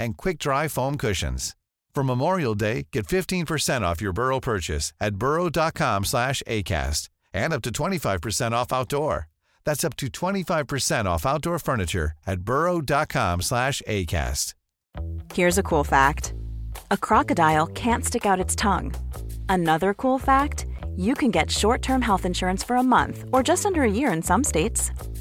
and quick-dry foam cushions. For Memorial Day, get 15% off your Burrow purchase at burrow.com slash ACAST and up to 25% off outdoor. That's up to 25% off outdoor furniture at burrow.com slash ACAST. Here's a cool fact a crocodile can't stick out its tongue. Another cool fact you can get short term health insurance for a month or just under a year in some states.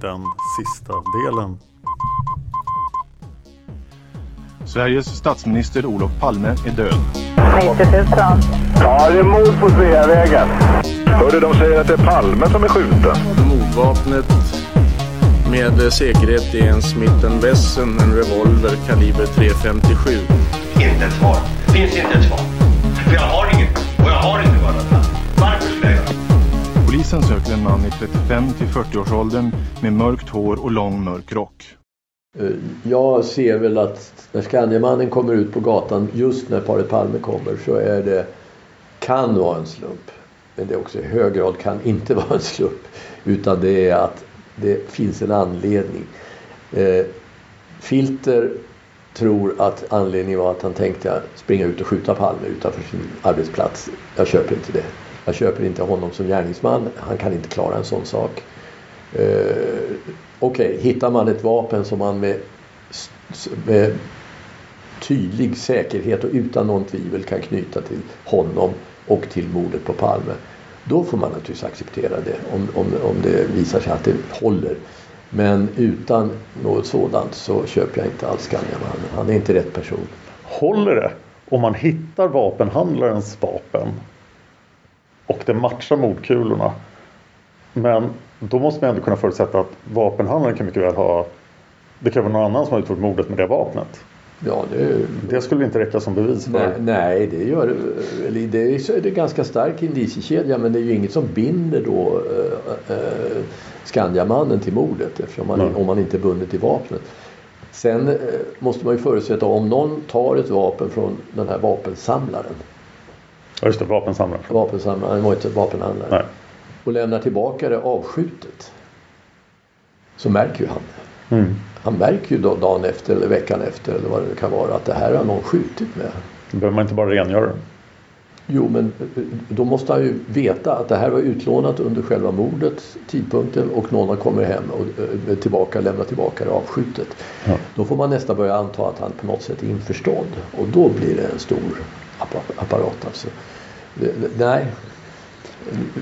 Den sista delen. Sveriges statsminister Olof Palme är död. 90 000. Ja, det är mord på Sveavägen. Hörde de säger att det är Palme som är skjuten. Mordvapnet med säkerhet är en Smith Wesson, en revolver kaliber .357. Inte ett svar. Det finns inte ett svar. För jag har Polisen söker en man i 35 till 40-årsåldern med mörkt hår och lång mörk rock. Eh, jag ser väl att när Skandiamannen kommer ut på gatan just när paret Palme kommer så är det kan vara en slump. Men det är också i hög grad kan inte vara en slump. Utan det är att det finns en anledning. Eh, Filter tror att anledningen var att han tänkte springa ut och skjuta Palme utanför sin arbetsplats. Jag köper inte det. Jag köper inte honom som gärningsman. Han kan inte klara en sån sak. Eh, Okej, okay, hittar man ett vapen som man med, med tydlig säkerhet och utan någon tvivel kan knyta till honom och till mordet på Palme. Då får man naturligtvis acceptera det om, om, om det visar sig att det håller. Men utan något sådant så köper jag inte alls Skandiamannen. Han är inte rätt person. Håller det om man hittar vapenhandlarens vapen och det matchar mordkulorna? Men då måste man ändå kunna förutsätta att vapenhandlaren kan mycket väl ha det kan vara någon annan som har utfört mordet med det vapnet. Ja, det, det skulle inte räcka som bevis för. Nej, nej det gör det. Är, det är ganska stark indiciekedja men det är ju inget som binder då äh, äh, Skandiamannen till mordet eftersom man, om man inte är bunden till vapnet. Sen äh, måste man ju förutsätta om någon tar ett vapen från den här vapensamlaren. Ja just det, vapensamlaren. Vapensamlaren, var inte vapenhandlare. Nej. Och lämnar tillbaka det avskjutet. Så märker ju han det. Mm. Han märker ju då dagen efter eller veckan efter eller vad det nu kan vara att det här har någon skjutit med. Då behöver man inte bara rengöra det. Jo men då måste han ju veta att det här var utlånat under själva mordet tidpunkten och någon har kommit hem och tillbaka, lämnat tillbaka det avskjutet. Ja. Då får man nästan börja anta att han på något sätt är införstådd och då blir det en stor apparat alltså. Nej,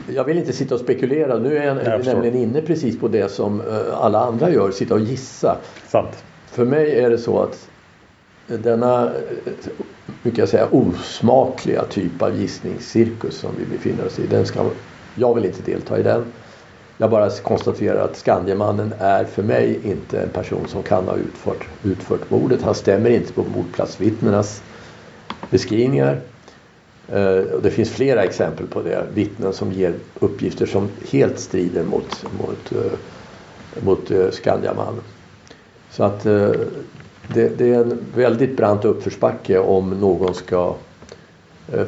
jag vill inte sitta och spekulera. Nu är jag, jag nämligen inne precis på det som alla andra gör, sitta och gissa. Sant. För mig är det så att denna, mycket jag säga, osmakliga typ av gissningscirkus som vi befinner oss i. Den ska, jag vill inte delta i den. Jag bara konstaterar att Skandiamannen är för mig inte en person som kan ha utfört, utfört mordet. Han stämmer inte på mordplatsvittnenas beskrivningar. Eh, det finns flera exempel på det. Vittnen som ger uppgifter som helt strider mot, mot, eh, mot eh, Skandiamannen. Så att det, det, är en väldigt brant uppförsbacke om någon ska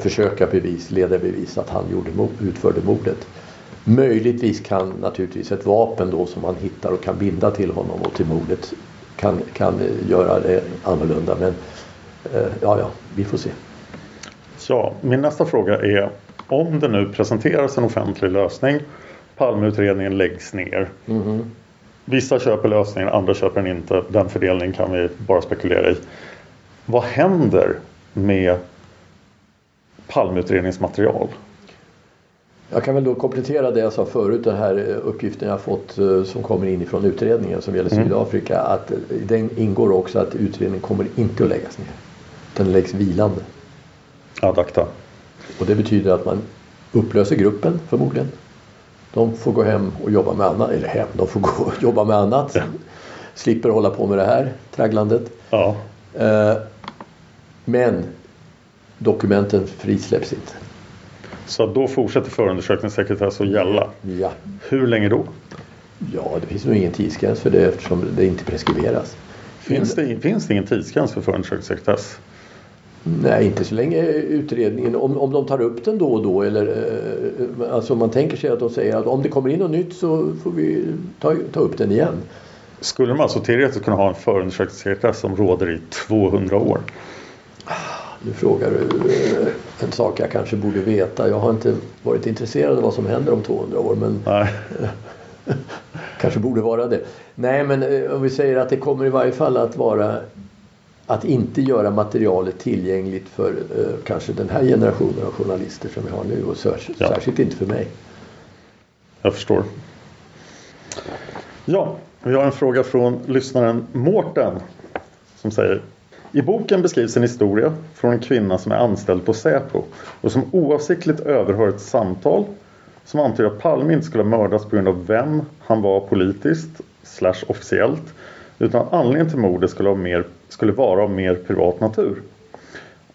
försöka bevis, leda bevis att han gjorde, utförde mordet. Möjligtvis kan naturligtvis ett vapen då som man hittar och kan binda till honom och till mordet kan, kan göra det annorlunda. Men eh, ja, ja, vi får se. Ja, min nästa fråga är om det nu presenteras en offentlig lösning Palmeutredningen läggs ner. Mm. Vissa köper lösningen, andra köper den inte. Den fördelningen kan vi bara spekulera i. Vad händer med Palmeutredningsmaterial? Jag kan väl då komplettera det jag sa förut, den här uppgiften jag fått eh, som kommer in ifrån utredningen som gäller mm. Sydafrika. Att i den ingår också att utredningen kommer inte att läggas ner. Den läggs vilande. Ad acta. Och det betyder att man upplöser gruppen förmodligen. De får gå hem och jobba med annat. Eller hem, de får gå och jobba med annat. Ja. Slipper hålla på med det här tragglandet. Ja. Eh, men dokumenten frisläpps inte. Så då fortsätter förundersökningssekretess att gälla? Ja. Hur länge då? Ja, det finns nog ingen tidsgräns för det eftersom det inte preskriberas. Finns det, finns det ingen tidsgräns för förundersökningssekretess? Nej, inte så länge utredningen, om, om de tar upp den då och då eller eh, alltså man tänker sig att de säger att om det kommer in något nytt så får vi ta, ta upp den igen. Skulle man alltså teoretiskt kunna ha en förundersökningssekretess som råder i 200 år? Nu frågar du eh, en sak jag kanske borde veta. Jag har inte varit intresserad av vad som händer om 200 år men kanske borde vara det. Nej men eh, om vi säger att det kommer i varje fall att vara att inte göra materialet tillgängligt för eh, kanske den här generationen av journalister som vi har nu och särskilt, ja. särskilt inte för mig. Jag förstår. Ja, vi har en fråga från lyssnaren Mårten som säger i boken beskrivs en historia från en kvinna som är anställd på Säpo och som oavsiktligt överhör ett samtal som antyder att Palme inte skulle ha mördats på grund av vem han var politiskt slash officiellt utan anledningen till mordet skulle, mer, skulle vara av mer privat natur.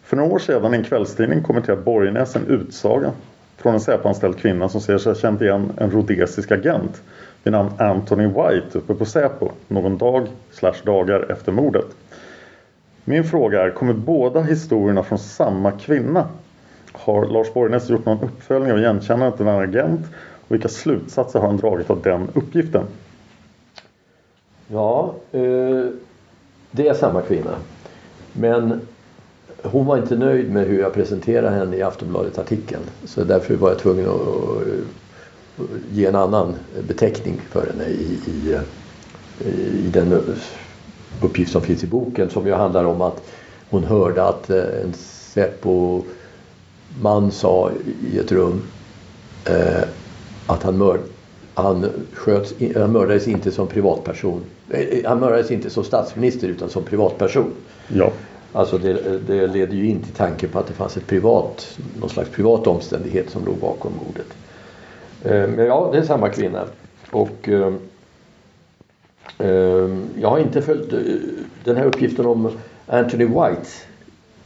För några år sedan i en kvällstidning kommenterade Borgnäs en utsaga från en Säpo-anställd kvinna som ser sig ha känt igen en rhodesisk agent vid namn Anthony White uppe på Säpo någon dag slash dagar efter mordet. Min fråga är, kommer båda historierna från samma kvinna? Har Lars Borgnäs gjort någon uppföljning av igenkännandet av en agent och vilka slutsatser har han dragit av den uppgiften? Ja, eh, det är samma kvinna. Men hon var inte nöjd med hur jag presenterade henne i Aftonbladet-artikeln. Så därför var jag tvungen att eh, ge en annan beteckning för henne i, i, eh, i den uppgift som finns i boken som ju handlar om att hon hörde att eh, en Säpo-man sa i ett rum eh, att han, mörd, han, sköts, han mördades inte som privatperson. Eh, han mördades inte som statsminister utan som privatperson. Ja. Alltså det, det leder ju in till tanken på att det fanns ett privat, någon slags privat omständighet som låg bakom mordet. Men ja, det är samma kvinna. Och Ehm, jag har inte följt eh, den här uppgiften om Anthony White.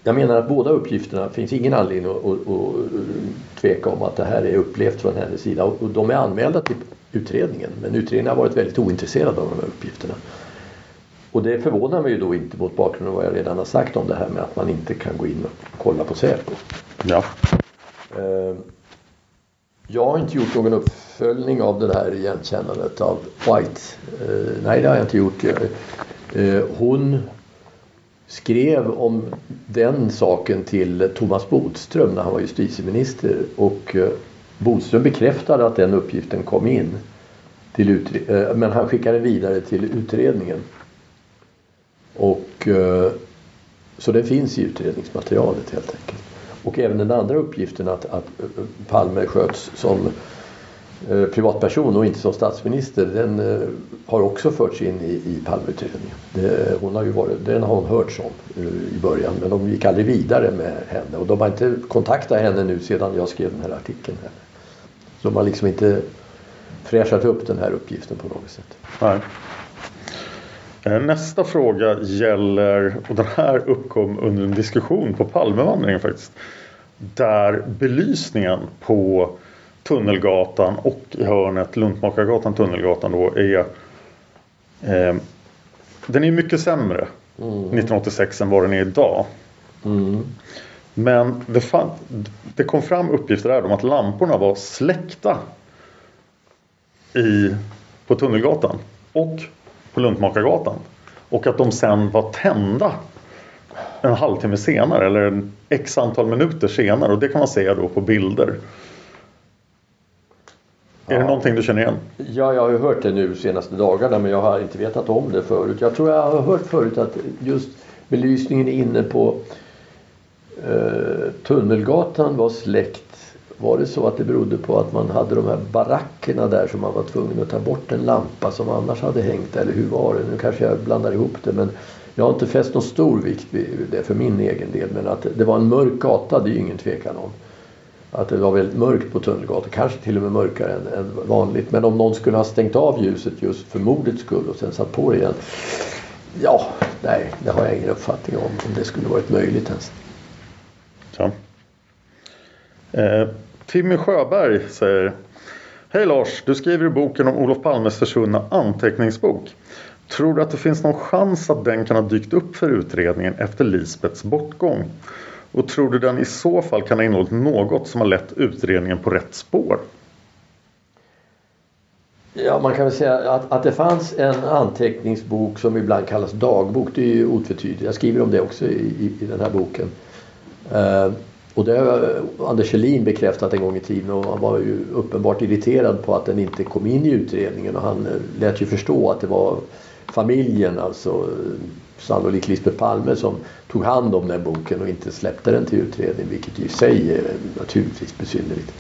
Jag menar att båda uppgifterna finns ingen anledning att, att, att tveka om att det här är upplevt från hennes sida. Och de är anmälda till utredningen men utredningen har varit väldigt ointresserad av de här uppgifterna. Och det förvånar mig ju då inte mot bakgrund av vad jag redan har sagt om det här med att man inte kan gå in och kolla på Säpo. Ja. Ehm, jag har inte gjort någon uppföljning av det här igenkännandet av White. Eh, nej, det har jag inte gjort. Eh, hon skrev om den saken till Thomas Bodström när han var justitieminister och eh, Bodström bekräftade att den uppgiften kom in. Till eh, men han skickade vidare till utredningen. Och eh, så den finns i utredningsmaterialet helt enkelt. Och även den andra uppgiften att, att eh, Palme sköts som privatperson och inte som statsminister den har också förts in i, i Palmeutredningen. Det, hon har ju varit, den har hon hörts om i början men de gick aldrig vidare med henne och de har inte kontaktat henne nu sedan jag skrev den här artikeln. Här. De har liksom inte fräschat upp den här uppgiften på något sätt. Nej. Nästa fråga gäller, och den här uppkom under en diskussion på Palmevandringen faktiskt. Där belysningen på Tunnelgatan och i hörnet Luntmakargatan Tunnelgatan då är eh, Den är mycket sämre mm. 1986 än vad den är idag. Mm. Men det, fan, det kom fram uppgifter där om att lamporna var släckta i, på Tunnelgatan och på Luntmakargatan. Och att de sen var tända en halvtimme senare eller en x antal minuter senare och det kan man se då på bilder. Är Ja. det någonting du känner igen? Ja, jag har ju hört det nu senaste dagarna men jag har inte vetat om det förut. Jag tror jag har hört förut att just belysningen inne på eh, Tunnelgatan var släckt. Var det så att det berodde på att man hade de här barackerna där som man var tvungen att ta bort en lampa som annars hade hängt där, eller hur var det? Nu kanske jag blandar ihop det men jag har inte fäst någon stor vikt vid det för min egen del men att det var en mörk gata det är ju ingen tvekan om. Att det var väldigt mörkt på Tunnelgatan, kanske till och med mörkare än, än vanligt. Men om någon skulle ha stängt av ljuset just för mordets skull och sen satt på det igen. Ja, nej, det har jag ingen uppfattning om. Om det skulle varit möjligt ens. Så. Eh, Timmy Sjöberg säger Hej Lars, du skriver i boken om Olof Palmes försvunna anteckningsbok. Tror du att det finns någon chans att den kan ha dykt upp för utredningen efter Lisbets bortgång? Och tror du den i så fall kan ha innehållit något som har lett utredningen på rätt spår? Ja, man kan väl säga att, att det fanns en anteckningsbok som ibland kallas dagbok. Det är ju otvetydigt. Jag skriver om det också i, i, i den här boken. Eh, och det har Anders Kjellin bekräftat en gång i tiden och han var ju uppenbart irriterad på att den inte kom in i utredningen och han eh, lät ju förstå att det var familjen, alltså eh, sannolikt Lisbeth Palme som tog hand om den boken och inte släppte den till utredning vilket i sig är naturligtvis besynnerligt.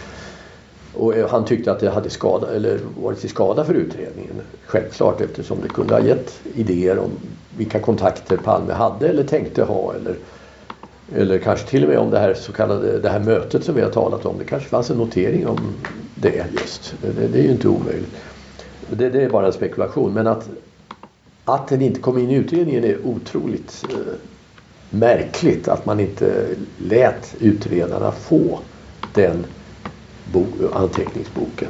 Och han tyckte att det hade skada, eller varit till skada för utredningen. Självklart eftersom det kunde ha gett idéer om vilka kontakter Palme hade eller tänkte ha. Eller, eller kanske till och med om det här så kallade det här mötet som vi har talat om. Det kanske fanns en notering om det just. Det, det är ju inte omöjligt. Det, det är bara en spekulation. Men att, att den inte kom in i utredningen är otroligt eh, märkligt. Att man inte lät utredarna få den bo- anteckningsboken.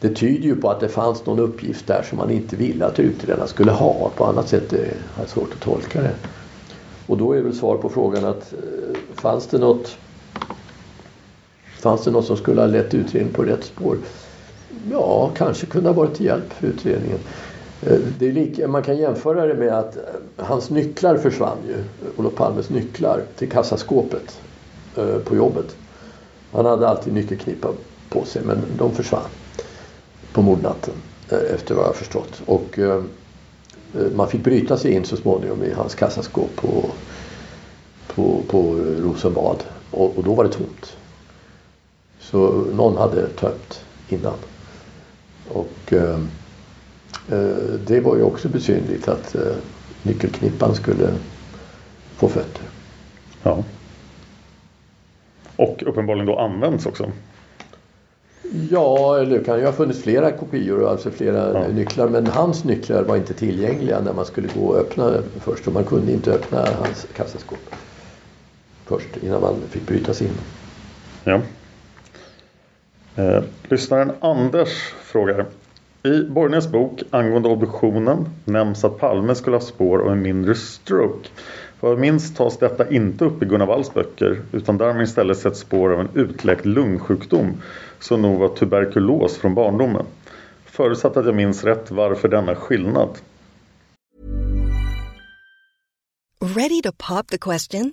Det tyder ju på att det fanns någon uppgift där som man inte ville att utredarna skulle ha. På annat sätt är det svårt att tolka det. Och då är väl svar på frågan att eh, fanns det något Fanns det något som skulle ha lett utredningen på rätt spår? Ja, kanske kunde ha varit till hjälp för utredningen. Eh, det är lika, man kan jämföra det med att eh, hans nycklar försvann ju. Olof Palmes nycklar till kassaskåpet på jobbet. Han hade alltid nyckelknippa på sig men de försvann på mordnatten efter vad jag har förstått. Och Eh, man fick bryta sig in så småningom i hans kassaskåp på, på, på eh, Rosenbad och, och då var det tomt. Så någon hade tömt innan. Och ehm, eh, det var ju också besynnerligt att eh, nyckelknippan skulle få fötter. Ja. Och uppenbarligen då används också. Ja, eller det kan ju ha funnits flera kopior, alltså flera Ja. nycklar. Men hans nycklar var inte tillgängliga när man skulle gå och öppna först. Och man kunde inte öppna hans kassaskåp först innan man fick bryta sig in. Ja. Eh, lyssnaren Anders frågar. I Borgnäs bok angående obduktionen nämns att Palme skulle ha spår av en mindre stroke. Vad jag minns tas detta inte upp i Gunnar Walls böcker utan därmed istället sett spår av en utläkt lungsjukdom som nog var tuberkulos från barndomen. Förutsatt att jag minns rätt varför denna skillnad. Ready to pop the question?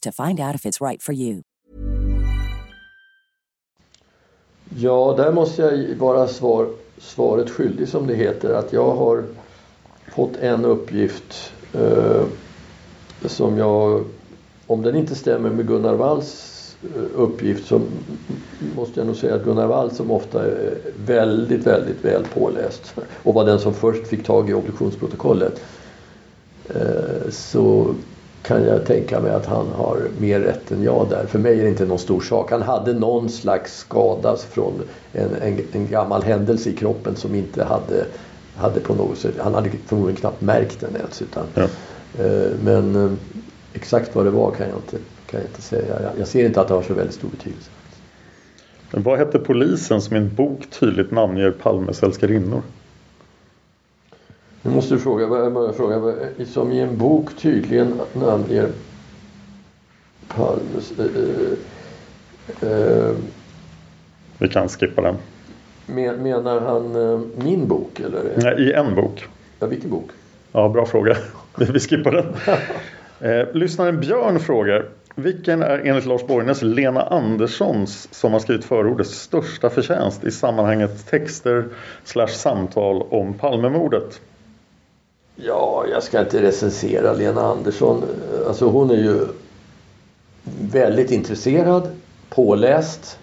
to find out if it's right for you. Ja, där måste jag vara svar, svaret skyldig som det heter. Att jag har fått en uppgift eh, som jag, om den inte stämmer med Gunnar Walls eh, uppgift så måste jag nog säga att Gunnar Wall som ofta är väldigt, väldigt väl påläst och var den som först fick tag i obduktionsprotokollet. Eh, så kan jag tänka mig att han har mer rätt än jag där. För mig är det inte någon stor sak. Han hade någon slags skada från en, en, en gammal händelse i kroppen som inte hade, hade på något sätt, han hade förmodligen knappt märkt den ens. Utan, Ja. eh, men eh, exakt vad det var kan jag inte, kan jag inte säga. Jag, jag ser inte att det har så väldigt stor betydelse. Men vad hette polisen som i en bok tydligt namnger Palmes älskarinnor? Nu måste du fråga, vad fråga, vad- som i en bok tydligen namnger Palmes... Eh, eh, Vi kan skippa den. men, menar han eh, min bok eller? Nej, I en bok. Ja, vilken bok? Ja, bra fråga. Vi skippar den. Eh, lyssnaren Björn frågar Vilken är enligt Lars Borgnäs Lena Anderssons som har skrivit förordet största förtjänst i sammanhanget texter slash samtal om Palmemordet? Ja, jag ska inte recensera Lena Andersson. Alltså hon är ju väldigt intresserad, påläst,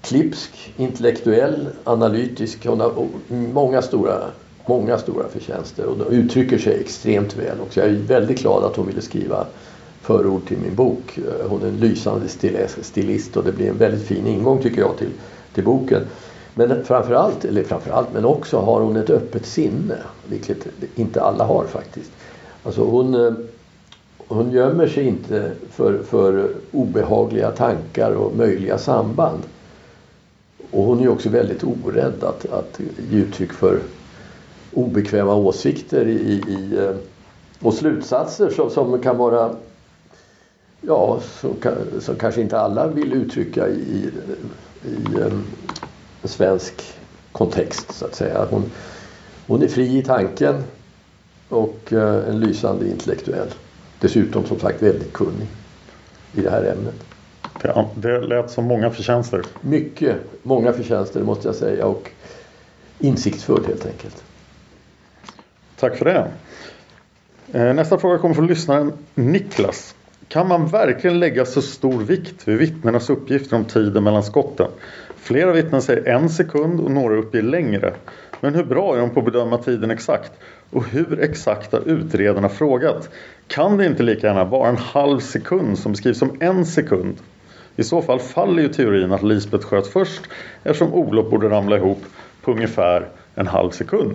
klipsk, intellektuell, analytisk. Hon har många stora, många stora förtjänster och uttrycker sig extremt väl. också. jag är väldigt glad att hon ville skriva förord till min bok. Hon är en lysande stilist och det blir en väldigt fin ingång tycker jag till, till boken. Men framförallt, eller framförallt, men också har hon ett öppet sinne. Vilket inte alla har faktiskt. Alltså hon, eh, hon gömmer sig inte för, för obehagliga tankar och möjliga samband. Och hon är också väldigt orädd att, att ge uttryck för obekväma åsikter i, i, eh, och slutsatser som, som kan vara Ja, som, som kanske inte alla vill uttrycka i, i, i svensk kontext så att säga. Hon, hon är fri i tanken och eh, en lysande intellektuell. Dessutom som sagt väldigt kunnig i det här ämnet. Det, det lät som många förtjänster. Mycket, många förtjänster måste jag säga och insiktsfull helt enkelt. Tack för det. Eh, Nästa fråga kommer från lyssnaren Niklas. Kan man verkligen lägga så stor vikt vid vittnenas uppgifter om tiden mellan skotten? Flera vittnen säger en sekund och några uppger längre. Men hur bra är de på att bedöma tiden exakt? Och hur exakt har utredarna frågat? Kan det inte lika gärna vara en halv sekund som beskrivs som en sekund? I så fall faller ju teorin att Lisbeth sköt först eftersom Olof borde ramla ihop på ungefär en halv sekund.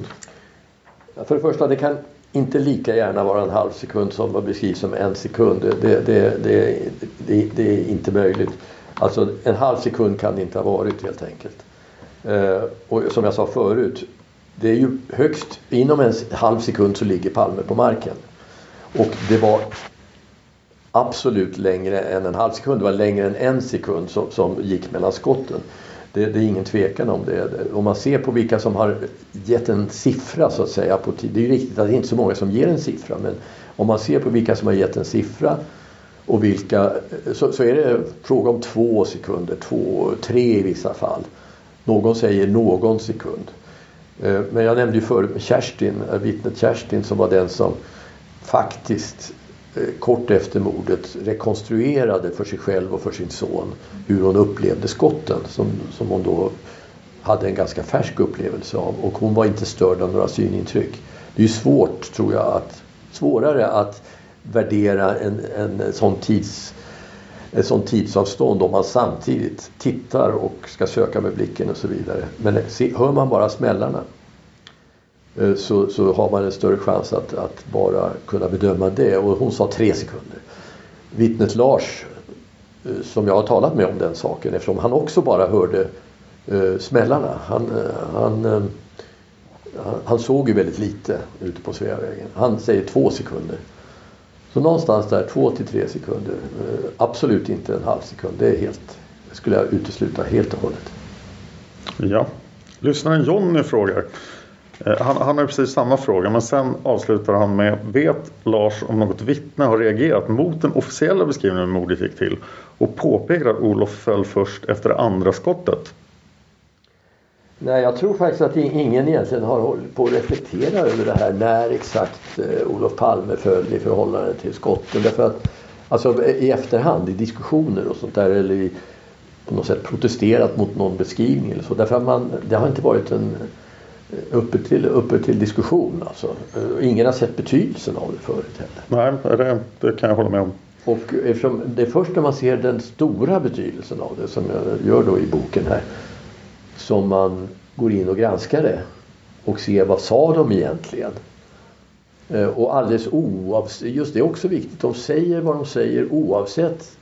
För det första, det kan inte lika gärna vara en halv sekund som beskrivs som en sekund. Det, det, det, det, det är inte möjligt. Alltså en halv sekund kan det inte ha varit helt enkelt. Eh, och som jag sa förut, det är ju högst inom en halv sekund så ligger Palme på marken. Och det var absolut längre än en halv sekund, det var längre än en sekund som, som gick mellan skotten. Det, det, är ingen tvekan om det. Om man ser på vilka som har gett en siffra så att säga på. Det är ju riktigt att det är inte så många som ger en siffra men om man ser på vilka som har gett en siffra och vilka så, så är det fråga om två sekunder, två, tre i vissa fall. Någon säger någon sekund. Eh, men jag nämnde ju förut med Kerstin, eh, vittnet Kerstin som var den som faktiskt eh, kort efter mordet rekonstruerade för sig själv och för sin son hur hon upplevde skotten som, som hon då hade en ganska färsk upplevelse av och hon var inte störd av några synintryck. Det är ju svårt, tror jag, att, svårare att värdera en, en sån tids ett sånt tidsavstånd om man samtidigt tittar och ska söka med blicken och så vidare. Men se, hör man bara smällarna eh, så, så har man en större chans att, att bara kunna bedöma det. Och hon sa tre sekunder. Vittnet Lars, eh, som jag har talat med om den saken eftersom han också bara hörde uh, smällarna. Han, uh, han, uh, han såg ju väldigt lite ute på Sveavägen. Han säger två sekunder. Så någonstans där, två till tre sekunder. Eh, absolut inte en halv sekund. Det är helt, skulle jag utesluta helt och hållet. Ja. Lyssnaren Jonny frågar. Eh, han, han har precis samma fråga men sen avslutar han med Vet Lars om något vittne har reagerat mot den officiella beskrivningen av hur mordet gick till och påpekar att Olof föll först efter det andra skottet? Nej, jag tror faktiskt att ingen egentligen har hållit på att reflektera över det här när exakt eh, Olof Palme föll i förhållande till skotten. Därför att alltså, i efterhand i diskussioner och sånt där eller i, på något sätt protesterat mot någon beskrivning eller så. Därför att man, det har inte varit en eh, uppe till, uppe till diskussion alltså. Eh, ingen har sett betydelsen av det förut heller. Nej, det, det kan jag hålla med om. Och eftersom det är först när man ser den stora betydelsen av det som jag gör då i boken här som man går in och granskar det och ser vad sa de egentligen. Eh, och alldeles oavsett, just det är också viktigt, de säger vad de säger oavsett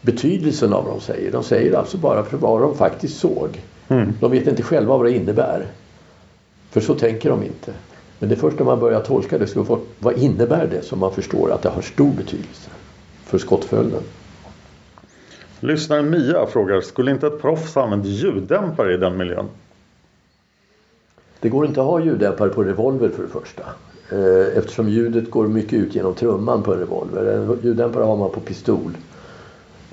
betydelsen av vad de säger. De säger alltså bara för vad de faktiskt såg. Mm. De vet inte själva vad det innebär. För så tänker de inte. Men det är först när man börjar tolka det, så vad innebär det, som man förstår att det har stor betydelse för skottföljden. Lyssnaren Mia frågar, skulle inte ett proffs använt ljuddämpare i den miljön? Det går inte att ha ljuddämpare på revolver för det första. Eh, eftersom ljudet går mycket ut genom trumman på en revolver. En ljuddämpare har man på pistol.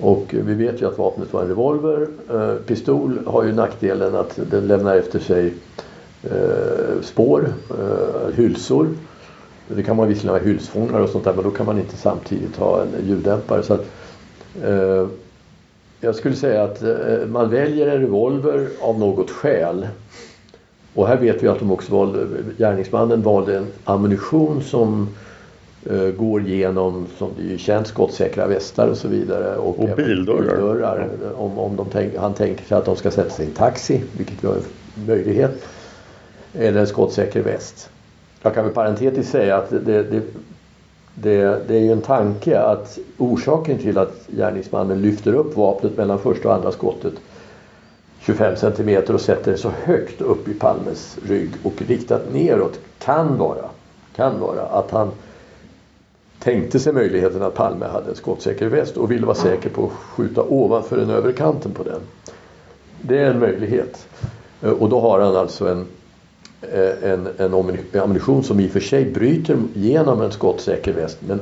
Och vi vet ju att vapnet var en revolver. Eh, pistol har ju nackdelen att den lämnar efter sig eh, spår, hylsor. Det kan man visserligen ha hylsfångare och sånt där men då kan man inte samtidigt ha en ljuddämpare. Så att, jag skulle säga att eh, man väljer en revolver av något skäl. Och här vet vi att de också valde, gärningsmannen valde en ammunition som uh, går genom, som det ju känt, skottsäkra västar och så vidare. Och, och bildörrar. bildörrar. Om, om de tänk, han tänker sig att de ska sätta sig i en taxi, vilket var en möjlighet. Eller en skottsäker väst. Jag kan väl parentetiskt säga att det, det, det, det, är ju en tanke att orsaken till att gärningsmannen lyfter upp vapnet mellan första och andra skottet 25 centimeter och sätter det så högt upp i Palmes rygg och riktat neråt kan vara, kan vara att han tänkte sig möjligheten att Palme hade en skottsäker väst och ville vara säker på att skjuta ovanför den övre kanten på den. Det är en möjlighet. Eh, och då har han alltså en en, en ammunition som i och för sig bryter genom en skottsäker väst. Men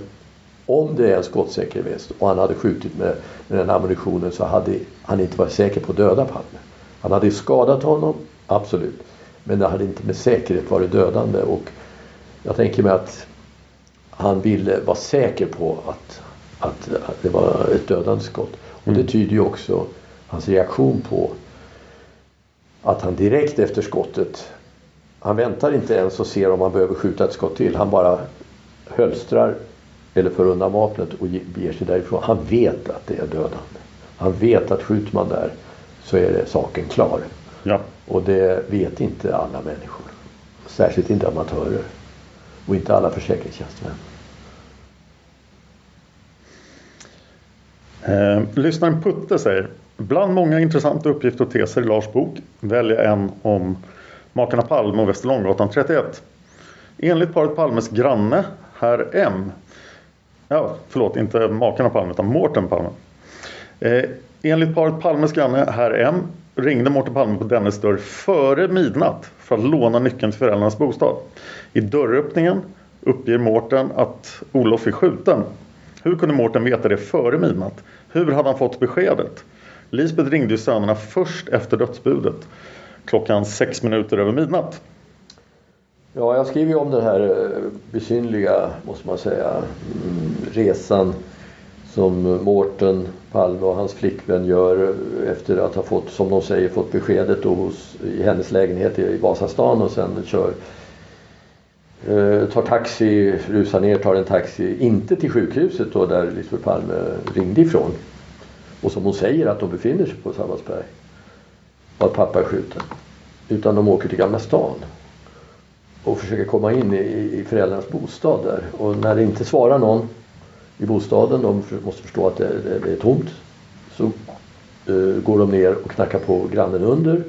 om det är en skottsäker väst och han hade skjutit med, med den ammunitionen så hade han inte varit säker på att döda Palme. Han hade skadat honom, absolut. Men det hade inte med säkerhet varit dödande. Och jag tänker mig att han ville vara säker på att, att, att det var ett dödande skott. Och det mm. tyder ju också hans reaktion på att han direkt efter skottet han väntar inte ens och ser om han behöver skjuta ett skott till. Han bara hölstrar eller för undan vapnet och beger sig därifrån. Han vet att det är dödande. Han vet att skjuter man där så är det saken klar. Ja. Och det vet inte alla människor. Särskilt inte amatörer. Och inte alla försäkringstjänstemän. Eh, lyssnaren Putte säger Bland många intressanta uppgifter och teser i Lars bok väljer en om makarna Palme och Västerlånggatan 31. Enligt paret Palmes granne, herr M. Ja, förlåt, inte makarna Palme utan Mårten Palme. Eh, enligt paret Palmes granne, herr M. ringde Mårten Palme på dennes dörr före midnatt för att låna nyckeln till föräldrarnas bostad. I dörröppningen uppger Mårten att Olof är skjuten. Hur kunde Mårten veta det före midnatt? Hur hade han fått beskedet? Lisbeth ringde ju sönerna först efter dödsbudet klockan sex minuter över midnatt. Ja, jag skriver ju om den här eh, besynliga, måste man säga, mm, resan som Mårten Palme och hans flickvän gör eh, efter att ha fått, som de säger, fått beskedet då hos, i hennes lägenhet i Vasastan och sen kör eh, tar taxi, rusar ner, tar en taxi, inte till sjukhuset då där Lisbeth Palme ringde ifrån. Och som hon säger att de befinner sig på Sabbatsberg. Och att pappa är skjuten. Utan de åker till Gamla stan. Och försöker komma in i, i föräldrarnas bostad där. Och när det inte svarar någon i bostaden, de måste förstå att det, det, det är tomt. Så uh, går de ner och knackar på grannen under.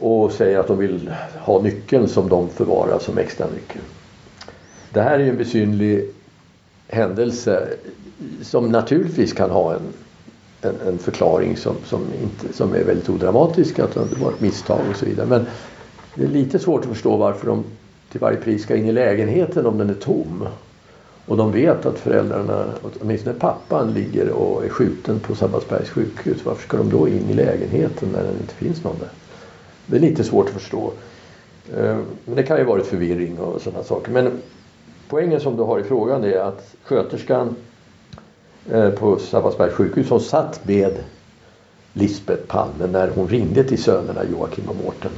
Och säger att de vill ha nyckeln som de förvarar som extra nyckel. Det här är ju en besynlig händelse som naturligtvis kan ha en, en, en förklaring som, som, inte, som är väldigt odramatisk, att det var ett misstag och så vidare. Men det är lite svårt att förstå varför de till varje pris ska in i lägenheten om den är tom. Och de vet att föräldrarna, åtminstone pappan, ligger och är skjuten på Sabbatsbergs sjukhus. Varför ska de då in i lägenheten när det inte finns någon där? Det är lite svårt att förstå. Eh, men det kan ju ha varit förvirring och sådana saker. Men poängen som du har i frågan är att sköterskan Eh, på Sabbatsbergs sjukhus som satt med Lisbeth Palme när hon ringde till sönerna Joakim och Mårten.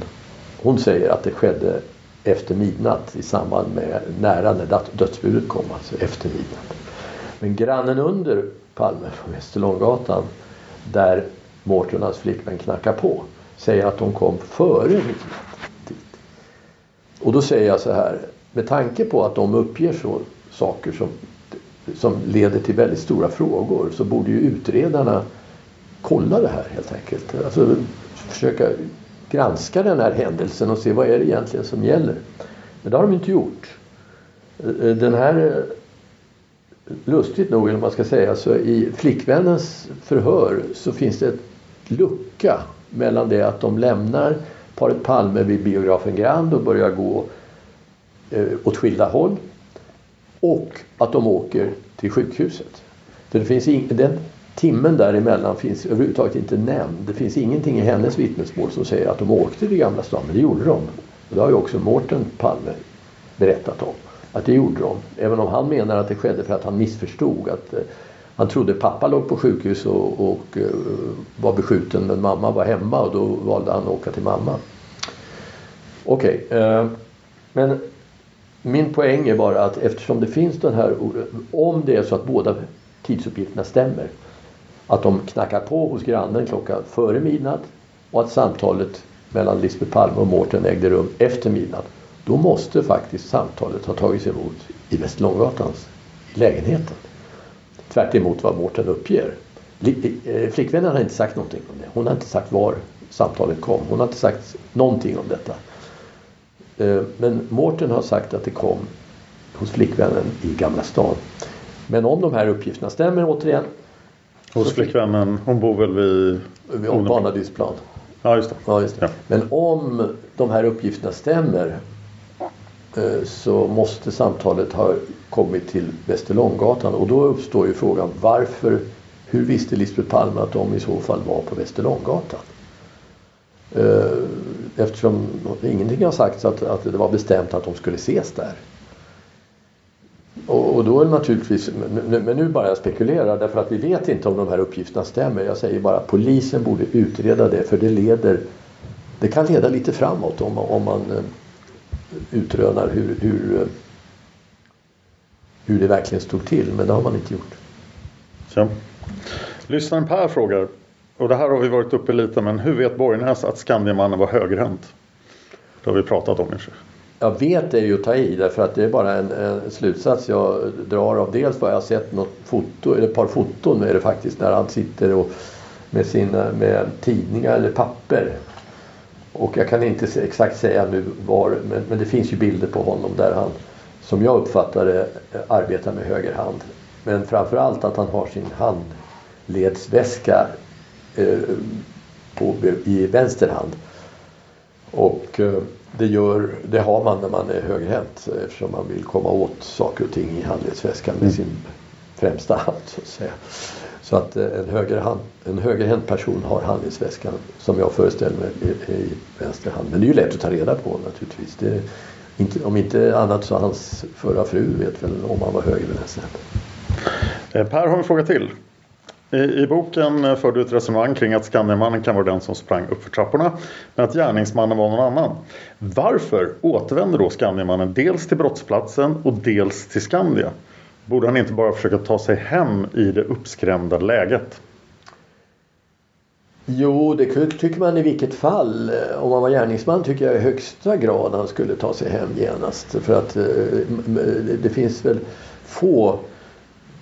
Hon säger att det skedde efter midnatt i samband med nära när dödsbudet kom, alltså efter midnatt. Men grannen under Palme på Västerlånggatan där Mårten och hans flickvän knackar på säger att de kom före midnatt. dit. Och då säger jag så här, med tanke på att de uppger så saker som, som leder till väldigt stora frågor så borde ju utredarna kolla det här helt enkelt. Alltså försöka granska den här händelsen och se vad är det egentligen som gäller. Men det har de inte gjort. Den här lustigt nog, eller man ska säga, så i flickvännens förhör så finns det ett lucka mellan det att de lämnar paret Palme vid biografen Grand och börjar gå eh, åt skilda håll och att de åker till sjukhuset. För det finns in, den timmen däremellan finns överhuvudtaget inte nämnd. Det finns ingenting i hennes vittnesmål som säger att de åkte till Gamla stan, men det gjorde de. Och det har ju också Mårten Palme berättat om. Att det gjorde de. Även om han menar att det skedde för att han missförstod att eh, han trodde pappa låg på sjukhus och, och eh, var beskjuten men mamma var hemma och då valde han att åka till mamma. Okej, okay, eh, men min poäng är bara att eftersom det finns den här om det är så att båda tidsuppgifterna stämmer att de knackar på hos grannen klockan före midnatt och att samtalet mellan Lisbeth Palme och Mårten ägde rum efter midnatt. Då måste faktiskt samtalet ha tagits emot i Västerlånggatans i lägenheten. Tvärt emot vad Mårten uppger. Eh, eh, flickvännen har inte sagt någonting om det. Hon har inte sagt var samtalet kom. Hon har inte sagt någonting om detta. Eh, men Mårten har sagt att det kom hos flickvännen i Gamla stan. Men om de här uppgifterna stämmer återigen. Hos flickvännen, hon bor väl vid? Vid Barnadydsplan. Ja just det. Ja, just det. Ja. Men om de här uppgifterna stämmer eh, så måste samtalet ha kommit till Västerlånggatan och då uppstår ju frågan varför, hur visste Lisbeth Palme att de i så fall var på Västerlånggatan? Eh, eftersom ingenting har sagts att, att det var bestämt att de skulle ses där. Och, och då är det naturligtvis, men, men nu bara jag spekulerar därför att vi vet inte om de här uppgifterna stämmer. Jag säger bara att polisen borde utreda det för det leder, det kan leda lite framåt om, om man eh, utrönar hur, hur, eh, hur det verkligen stod till. Men det har man inte gjort. Så. Lyssnaren Per frågar, och det här har vi varit uppe lite, men hur vet Borgnäs att Skandiamannen var högerhänt? Det har vi pratat om kanske. Jag vet är ju att ta i därför att det är bara en, en, slutsats jag drar av dels vad jag har sett något foto, eller ett par foton är det faktiskt när han sitter och med sina med tidningar eller papper. Och jag kan inte exakt säga nu var, men, men det finns ju bilder på honom där han som jag uppfattar det arbetar med höger hand. Men framförallt att han har sin handledsväska på, i vänster hand. Och eh, det, gör, det har man när man är högerhänt eftersom man vill komma åt saker och ting i handledsväskan med mm. sin främsta hand. Så att säga. Så att eh, en, högerhand, en högerhänt person har handledsväskan som jag föreställer mig i, i vänster hand. Men det är ju lätt att ta reda på naturligtvis. Det Inte, om inte annat så hans förra fru vet väl om han var högerbenäsen. Eh, Per har en fråga till. I, I boken för du ett resonemang kring att Skandiamannen kan vara den som sprang upp för trapporna men att gärningsmannen var någon annan. Varför återvänder då Skandiamannen dels till brottsplatsen och dels till Skandia? Borde han inte bara försöka ta sig hem i det uppskrämda läget? Jo, det tycker man i vilket fall. Om man var gärningsman tycker jag i högsta grad han skulle ta sig hem genast. För att eh, det finns väl få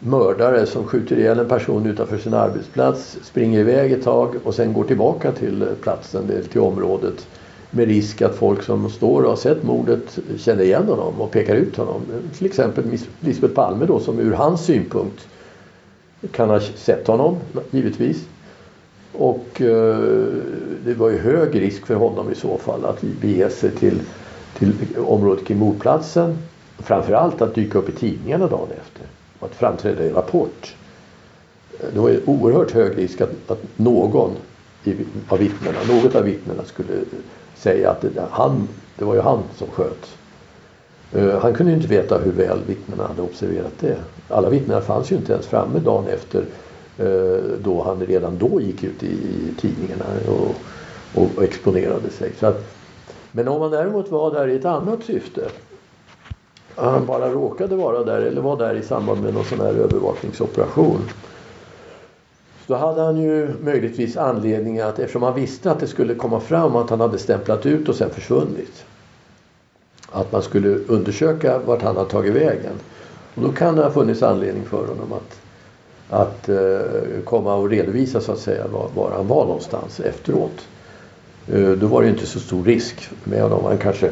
mördare som skjuter ihjäl en person utanför sin arbetsplats, springer iväg ett tag och sen går tillbaka till platsen, till området med risk att folk som står och har sett mordet känner igen honom och pekar ut honom. Till exempel Lisbeth Palme då som ur hans synpunkt kan ha sett honom givetvis. Och eh, det var ju hög risk för honom i så fall att bege sig till, till området kring mordplatsen. Framförallt att dyka upp i tidningarna dagen efter och att framträda i Rapport. Det var ju oerhört hög risk att, att någon av vittnena, något av vittnena skulle säga att det, han, det var ju han som sköt. Uh, han kunde ju inte veta hur väl vittnena hade observerat det. Alla vittnen fanns ju inte ens framme dagen efter uh, då han redan då gick ut i, i tidningarna och, och, och, exponerade sig. Så att, men om man däremot var där i ett annat syfte han bara råkade vara där eller var där i samband med någon sån här övervakningsoperation. Så då hade han ju möjligtvis anledning att eftersom han visste att det skulle komma fram att han hade stämplat ut och sen försvunnit. Att man skulle undersöka vart han hade tagit vägen. Och då kan det ha funnits anledning för honom att, att uh, komma och redovisa så att säga var, var han var någonstans efteråt. Uh, då var det inte så stor risk med honom. Han kanske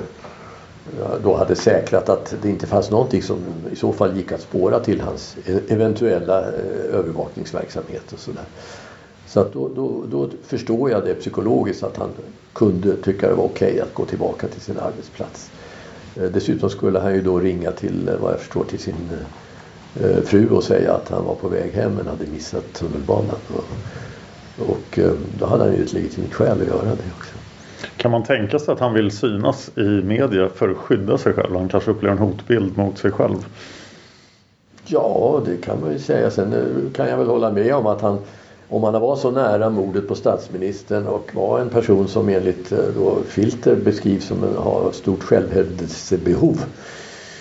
då hade säkrat att det inte fanns någonting som i så fall gick att spåra till hans eventuella eh, övervakningsverksamhet och sådär. Så att då, då, då, förstår jag det psykologiskt att han kunde tycka det var okej okay att gå tillbaka till sin arbetsplats. Eh, dessutom skulle han ju då ringa till, eh, vad jag förstår, till sin fru och säga att han var på väg hem men hade missat tunnelbanan. Och, och då hade han ju ett legitimt skäl att göra det också. Kan man tänka sig att han vill synas i media för att skydda sig själv? Han kanske upplever en hotbild mot sig själv. Ja, det kan man ju säga. Sen eh, kan jag väl hålla med om att han om han var så nära mordet på statsministern och var en person som enligt eh, då Filter beskrivs som en, har stort självhävdelsebehov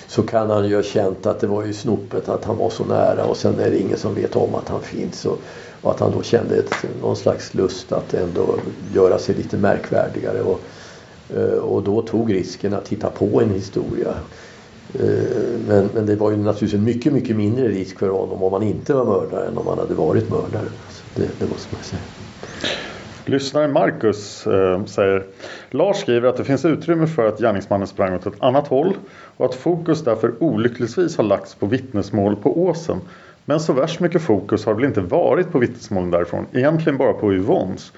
så kan han ju ha känt att det var ju snopet att han var så nära och sen är det ingen som vet om att han finns. Och och att han då kände ett, någon slags lust att ändå göra sig lite märkvärdigare. Och, eh, och då tog risken att hitta på en historia. Eh, men, men det var ju naturligtvis en mycket, mycket mindre risk för honom om han inte var mördare än om han hade varit mördare. Det, det måste man säga. Lyssnaren Marcus eh, säger Lars skriver att det finns utrymme för att gärningsmannen sprang åt ett annat håll och att fokus därför olyckligtvis har lagts på vittnesmål på åsen men så värst mycket fokus har väl inte varit på vittnesmålen därifrån. Egentligen bara på Yvonnes.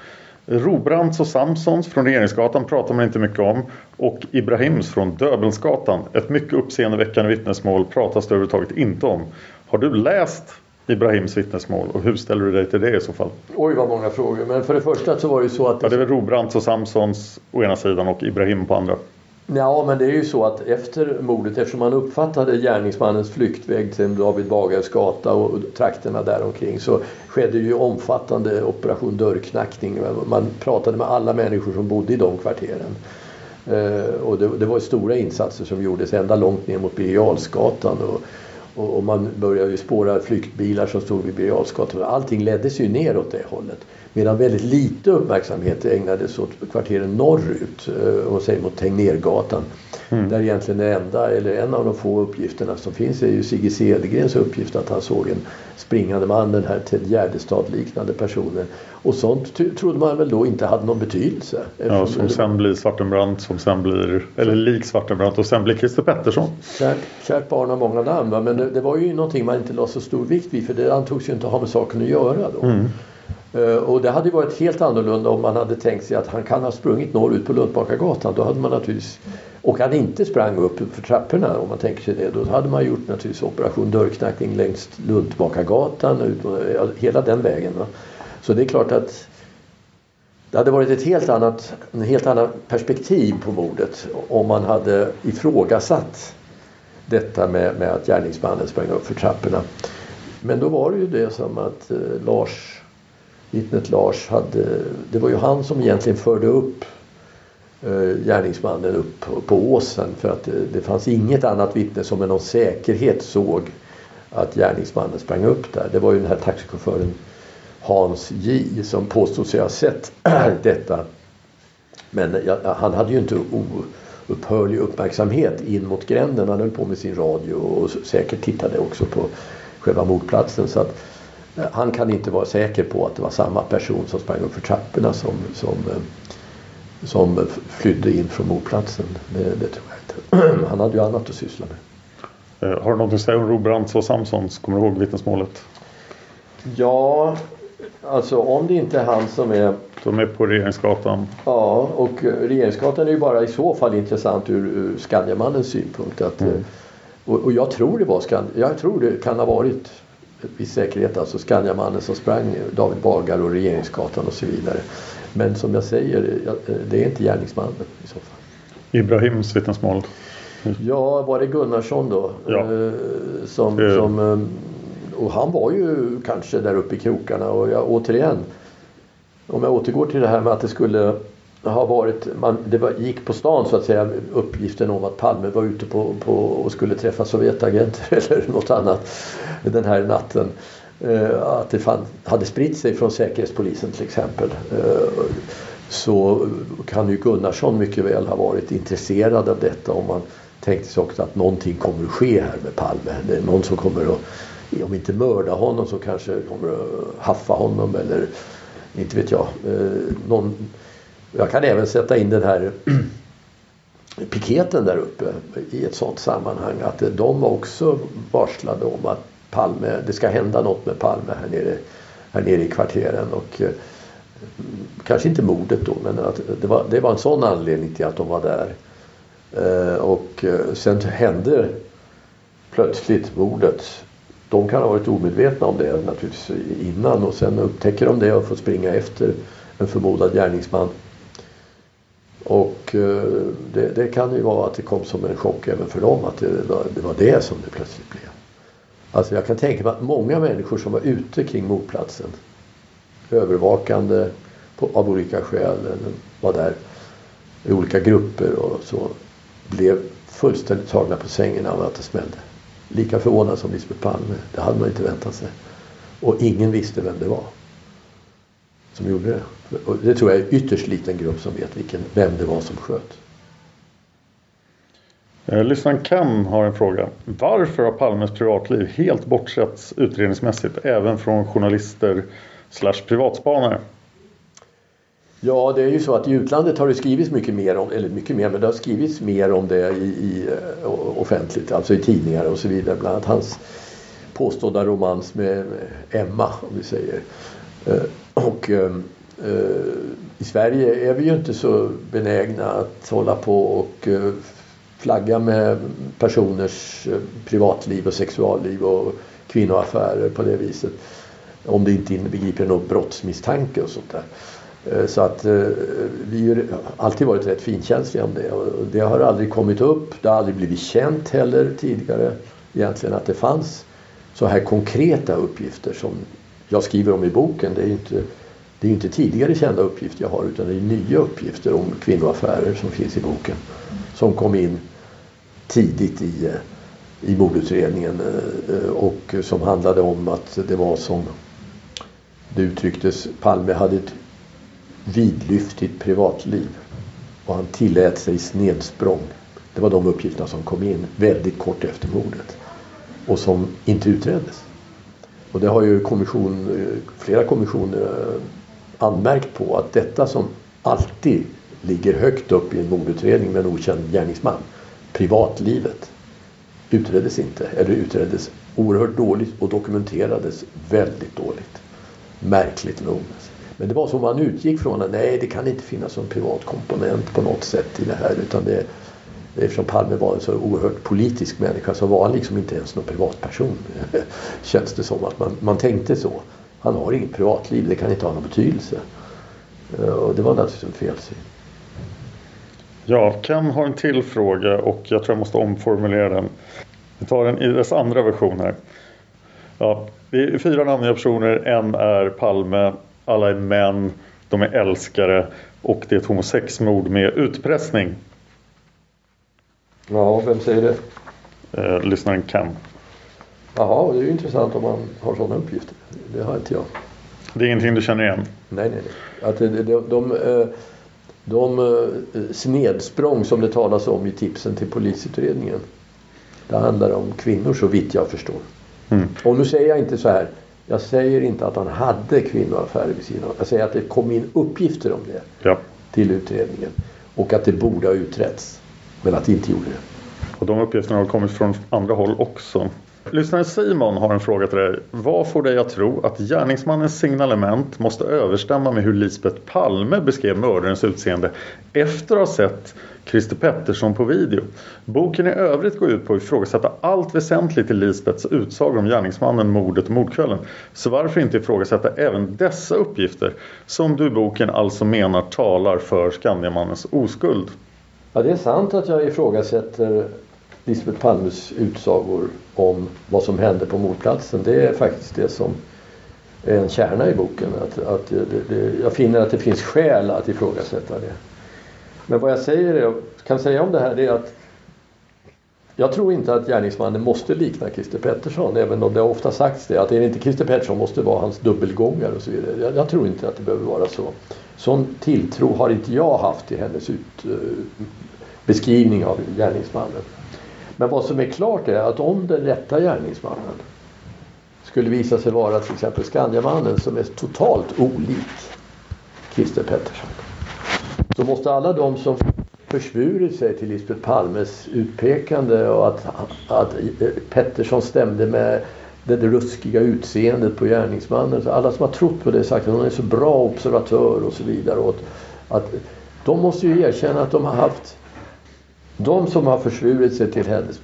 Robrants och Samsons från Regeringsgatan pratar man inte mycket om. Och Ibrahims från Döbelnsgatan. Ett mycket uppseendeväckande vittnesmål pratas det överhuvudtaget inte om. Har du läst Ibrahims vittnesmål och hur ställer du dig till det i så fall? Oj vad många frågor. Men för det första så var det ju så att... Det... Ja, det är väl Robrants och Samsons å ena sidan och Ibrahim på andra. Ja, men det är ju så att efter mordet, eftersom man uppfattade gärningsmannens flyktväg till David Bagares gata och trakterna däromkring så skedde ju omfattande operation dörrknackning. Man pratade med alla människor som bodde i de kvarteren. Eh, och det, det, var stora insatser som gjordes ända långt ner mot Birger och, och, och, man började ju spåra flyktbilar som stod vid Birger Jarlsgatan. Allting leddes ju ner åt det hållet. Medan väldigt lite uppmärksamhet ägnades åt kvarteren norrut, och eh, säger mot Tegnérgatan. Mm. Där egentligen det enda, eller en av de få uppgifterna som finns är ju Sigge Cedergrens uppgift att han såg en springande man, den här Ted Gärdestad-liknande personen. Och sånt trodde man väl då inte hade någon betydelse. Ja, som sen blir Svartenbrandt, som sen blir, eller lik Svartenbrandt och sen blir Christer Pettersson. Kärt, kärt barn har många namn, va? men det, det, var ju någonting man inte la så stor vikt vid för det antogs ju inte ha med saken att göra då. Mm. Eh, och det hade varit helt annorlunda om man hade tänkt sig att han kan ha sprungit norrut på Luntmakargatan. Då hade man naturligtvis, och han inte sprang upp för trapporna om man tänker sig det. Då hade man gjort naturligtvis operation dörrknackning längs Luntmakargatan. Hela den vägen. Va? Så det är klart att det hade varit ett helt annat, en helt annat perspektiv på mordet om man hade ifrågasatt detta med, med att gärningsmannen sprang upp för trapporna. Men då var det ju det som att eh, Lars, vittnet Lars hade, det var ju han som egentligen förde upp eh, gärningsmannen upp på, åsen för att det, det fanns inget annat vittne som med någon säkerhet såg att gärningsmannen sprang upp där. Det var ju den här taxichauffören Hans J som påstod sig ha sett detta. Men ja, han hade ju inte upphörlig uppmärksamhet in mot gränden. Han höll på med sin radio och säkert tittade också på själva mordplatsen. Så att, eh, han kan inte vara säker på att det var samma person som sprang upp för trapporna som, som, eh, som flydde in från mordplatsen. Det, det tror jag inte. Han hade ju annat att syssla med. Eh, har du något att säga om Robrants och Samsons? Kommer du ihåg vittnesmålet? Ja, alltså om det inte är han som är... Som är på Regeringsgatan. Ja, och Regeringsgatan är ju bara i så fall intressant ur, ur Skandiamannens synpunkt. Att, mm. och, och, jag tror det var Skand jag tror det kan ha varit viss säkerhet alltså Skandiamannen som sprang David Bagar och Regeringsgatan och så vidare. Men som jag säger, det är inte gärningsmannen i så fall. Ibrahims vittnesmål? Ja, var det Gunnarsson då? Ja. Eh, som, det... som, eh, och han var ju kanske där uppe i krokarna och jag, återigen om jag återgår till det här med att det skulle har varit, man, det var, gick på stan så att säga uppgiften om att Palme var ute på, på och skulle träffa Sovjetagenter eller något annat den här natten. Eh, att det fann, hade spritt sig från Säkerhetspolisen till exempel. Eh, så kan ju Gunnarsson mycket väl ha varit intresserad av detta om man tänkte sig också att någonting kommer att ske här med Palme. Det är någon som kommer att, om inte mörda honom så kanske kommer att haffa honom eller inte vet jag. Eh, någon, jag kan även sätta in den här piketen där uppe i ett sådant sammanhang att de var också varslade om att Palme, det ska hända något med Palme här nere, här nere i kvarteren och eh, kanske inte mordet då men att det, var, det var en sån anledning till att de var där. Eh, och eh, sen hände plötsligt mordet. De kan ha varit omedvetna om det naturligtvis innan och sen upptäcker de det och får springa efter en förmodad gärningsman. Och eh, det, det, kan ju vara att det kom som en chock även för dem att det var det, var det som det plötsligt blev. Alltså jag kan tänka mig att många människor som var ute kring mordplatsen övervakande på, av olika skäl eller var där i olika grupper och så blev fullständigt tagna på sängen av att det smällde. Lika förvånad som Lisbeth Palme. Det hade man inte väntat sig. Och ingen visste vem det var som gjorde det. Och det tror jag är ytterst liten grupp som vet vilken, vem det var som sköt. Eh, lyssnaren Ken har en fråga. Varför har Palmes privatliv helt bortsetts utredningsmässigt även från journalister slash privatspanare? Ja, det är ju så att i utlandet har det skrivits mycket mer om, eller mycket mer, men det har skrivits mer om det i, i uh, offentligt, alltså i tidningar och så vidare. Bland annat hans påstådda romans med Emma, om vi säger. Och ehm, eh, i Sverige är vi ju inte så benägna att hålla på och eh, flagga med personers eh, privatliv och sexualliv och kvinnoaffärer på det viset. Om det inte inbegriper någon brottsmisstanke och sånt där. Eh, så att vi har alltid varit rätt finkänsliga om det och det har aldrig kommit upp. Det har aldrig blivit känt heller tidigare egentligen att det fanns så här konkreta uppgifter som jag skriver om i boken. Det är ju inte, det är inte tidigare kända uppgifter jag har utan det är nya uppgifter om kvinnoaffärer som finns i boken. Som kom in tidigt i, eh, i mordutredningen eh, eh, och som handlade om att det var som det uttrycktes, Palme hade ett vidlyftigt privatliv. Och han tillät sig snedsprång. Det var de uppgifterna som kom in väldigt kort efter mordet. Och som inte utreddes. Och det har ju kommission, eh, flera kommissioner eh, anmärkt på att detta som alltid ligger högt upp i en mordutredning med en okänd gärningsman. Privatlivet utreddes inte eller utreddes oerhört dåligt och dokumenterades väldigt dåligt. Märkligt nog. Men det var som man utgick från att nej det kan inte finnas någon privat komponent på något sätt i det här utan det Eftersom Palme var en så oerhört politisk människa så var han liksom inte ens någon privatperson. Känns det som att man, man tänkte så. Han har inget privatliv, det kan inte ha någon betydelse. Eh, och det var naturligtvis en felsyn. Ja, Ken har en till fråga och jag tror jag måste omformulera den. Vi tar den i dess andra version här. Ja, det är fyra namngiva personer. En är Palme. Alla är män. De är älskare. Och det är ett homosexmord med utpressning. Ja, vem säger det? Eh, lyssnaren Ken. Jaha, det är ju intressant om man har sådana uppgifter. Det har inte jag. Det är ingenting du känner igen? Nej, nej, nej. Att de, de, de, eh, de eh, snedsprång som det talas om i tipsen till polisutredningen. Det handlar om kvinnor så vitt jag förstår. Mm. Och nu säger jag inte så här. Jag säger inte att han hade kvinnoaffärer vid sidan Jag säger att det kom in uppgifter om det ja. till utredningen. Och att det borde ha utretts. Men att det inte gjorde det. Och de uppgifterna har kommit från andra håll också. Lyssnare Simon har en fråga till dig. Vad får dig att tro att gärningsmannens signalement måste överstämma med hur Lisbeth Palme beskrev mördarens utseende efter att ha sett Christer Pettersson på video? Boken i övrigt går ut på att ifrågasätta allt väsentligt i Lisbeths utsagor om gärningsmannen, mordet och mordkvällen. Så varför inte ifrågasätta även dessa uppgifter som du i boken alltså menar talar för Skandiamannens oskuld? Ja, det är sant att jag ifrågasätter Lisbeth Palmes utsagor om vad som hände på mordplatsen. Det är faktiskt det som är en kärna i boken. Att, att det, det, jag finner att det finns skäl att ifrågasätta det. Men vad jag säger är, kan säga om det här är att jag tror inte att gärningsmannen måste likna Christer Pettersson även om det ofta sagts det att är det inte Christer Pettersson måste vara hans dubbelgångare och så vidare. Jag, jag, tror inte att det behöver vara så. Sån tilltro har inte jag haft till hennes ut, eh, beskrivning av gärningsmannen. Men vad som är klart är att om den rätta gärningsmannen skulle visa sig vara till exempel Skandiamannen som är totalt olik Christer Pettersson. Så måste alla de som försvurit sig till Lisbeth Palmes utpekande och att, att Pettersson stämde med det ruskiga utseendet på gärningsmannen. Så alla som har trott på det sagt att hon är så bra observatör och så vidare. Och att, att, de måste ju erkänna att de har haft de som har försvurit sig till hennes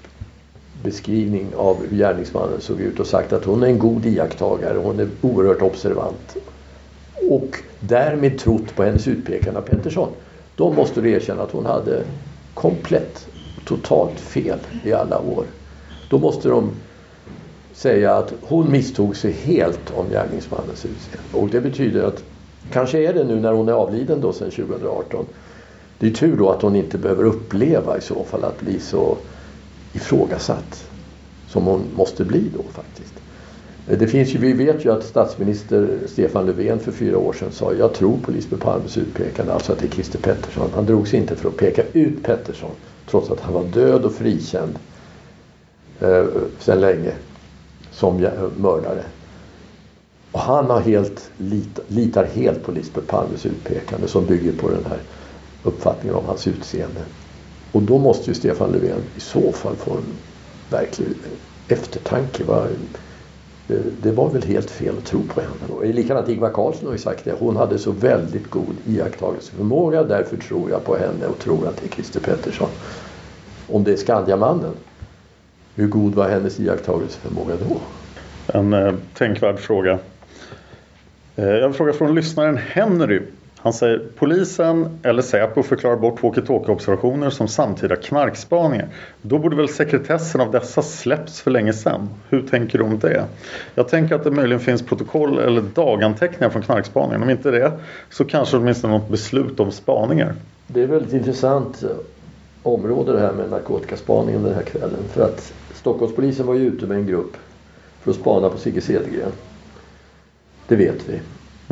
beskrivning av hur gärningsmannen såg ut och sagt att hon är en god iakttagare, hon är oerhört observant och därmed trott på hennes utpekande av Pettersson. De måste du erkänna att hon hade komplett, totalt fel i alla år. Då måste de säga att hon misstog sig helt om gärningsmannens utseende. Och det betyder att, kanske är det nu när hon är avliden då sedan 2018, det är tur då att hon inte behöver uppleva i så fall att bli så ifrågasatt som hon måste bli då faktiskt. Eh, det finns ju, vi vet ju att statsminister Stefan Löfven för fyra år sedan sa jag tror på Lisbeth Palmes utpekande, alltså att det är Christer Pettersson. Han drog sig inte för att peka ut Pettersson trots att han var död och frikänd eh, sedan länge som mördare. Och han har helt, lit, litar helt på Lisbeth Palmes utpekande som bygger på den här uppfattningen om hans utseende. Och då måste ju Stefan Löfven i så fall få en verklig eftertanke. Det, det var väl helt fel att tro på henne. Och likadant Ingvar Carlsson har ju sagt det. Hon hade så väldigt god iakttagelseförmåga. Därför tror jag på henne och tror att det är Christer Pettersson. Om det är Skandiamannen. Hur god var hennes iakttagelseförmåga då? En eh, tänkvärd fråga. Eh, jag har en fråga från lyssnaren Henry. Han säger polisen eller Säpo förklarar bort walkie-talkie-observationer som samtida knarkspaningar. Då borde väl sekretessen av dessa släppts för länge sedan. Hur tänker du om det? Jag tänker att det möjligen finns protokoll eller daganteckningar från knarkspaningen. Om inte det så kanske åtminstone något beslut om spaningar. Det är väldigt intressant område det här med narkotikaspaningen den här kvällen. För att Stockholmspolisen var ju ute med en grupp för att spana på Sigge Cedergren. Det vet vi.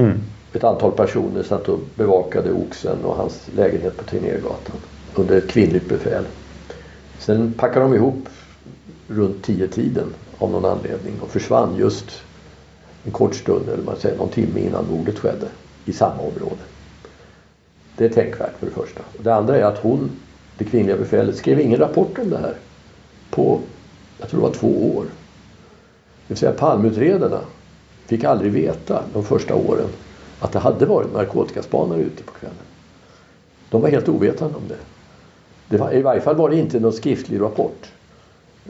Mm ett antal personer satt och bevakade Oxen och hans lägenhet på Tegnérgatan under ett kvinnligt befäl. Sen packade de ihop runt tio tiden av någon anledning och försvann just en kort stund eller man säger någon timme innan mordet skedde i samma område. Det är tänkvärt för det första. Det andra är att hon, det kvinnliga befälet, skrev ingen rapport om det här på, jag tror det var två år. Det vill säga palmutredarna fick aldrig veta de första åren att det hade varit narkotikaspanare ute på kvällen. De var helt ovetande om det. det var, I varje fall var det inte någon skriftlig rapport.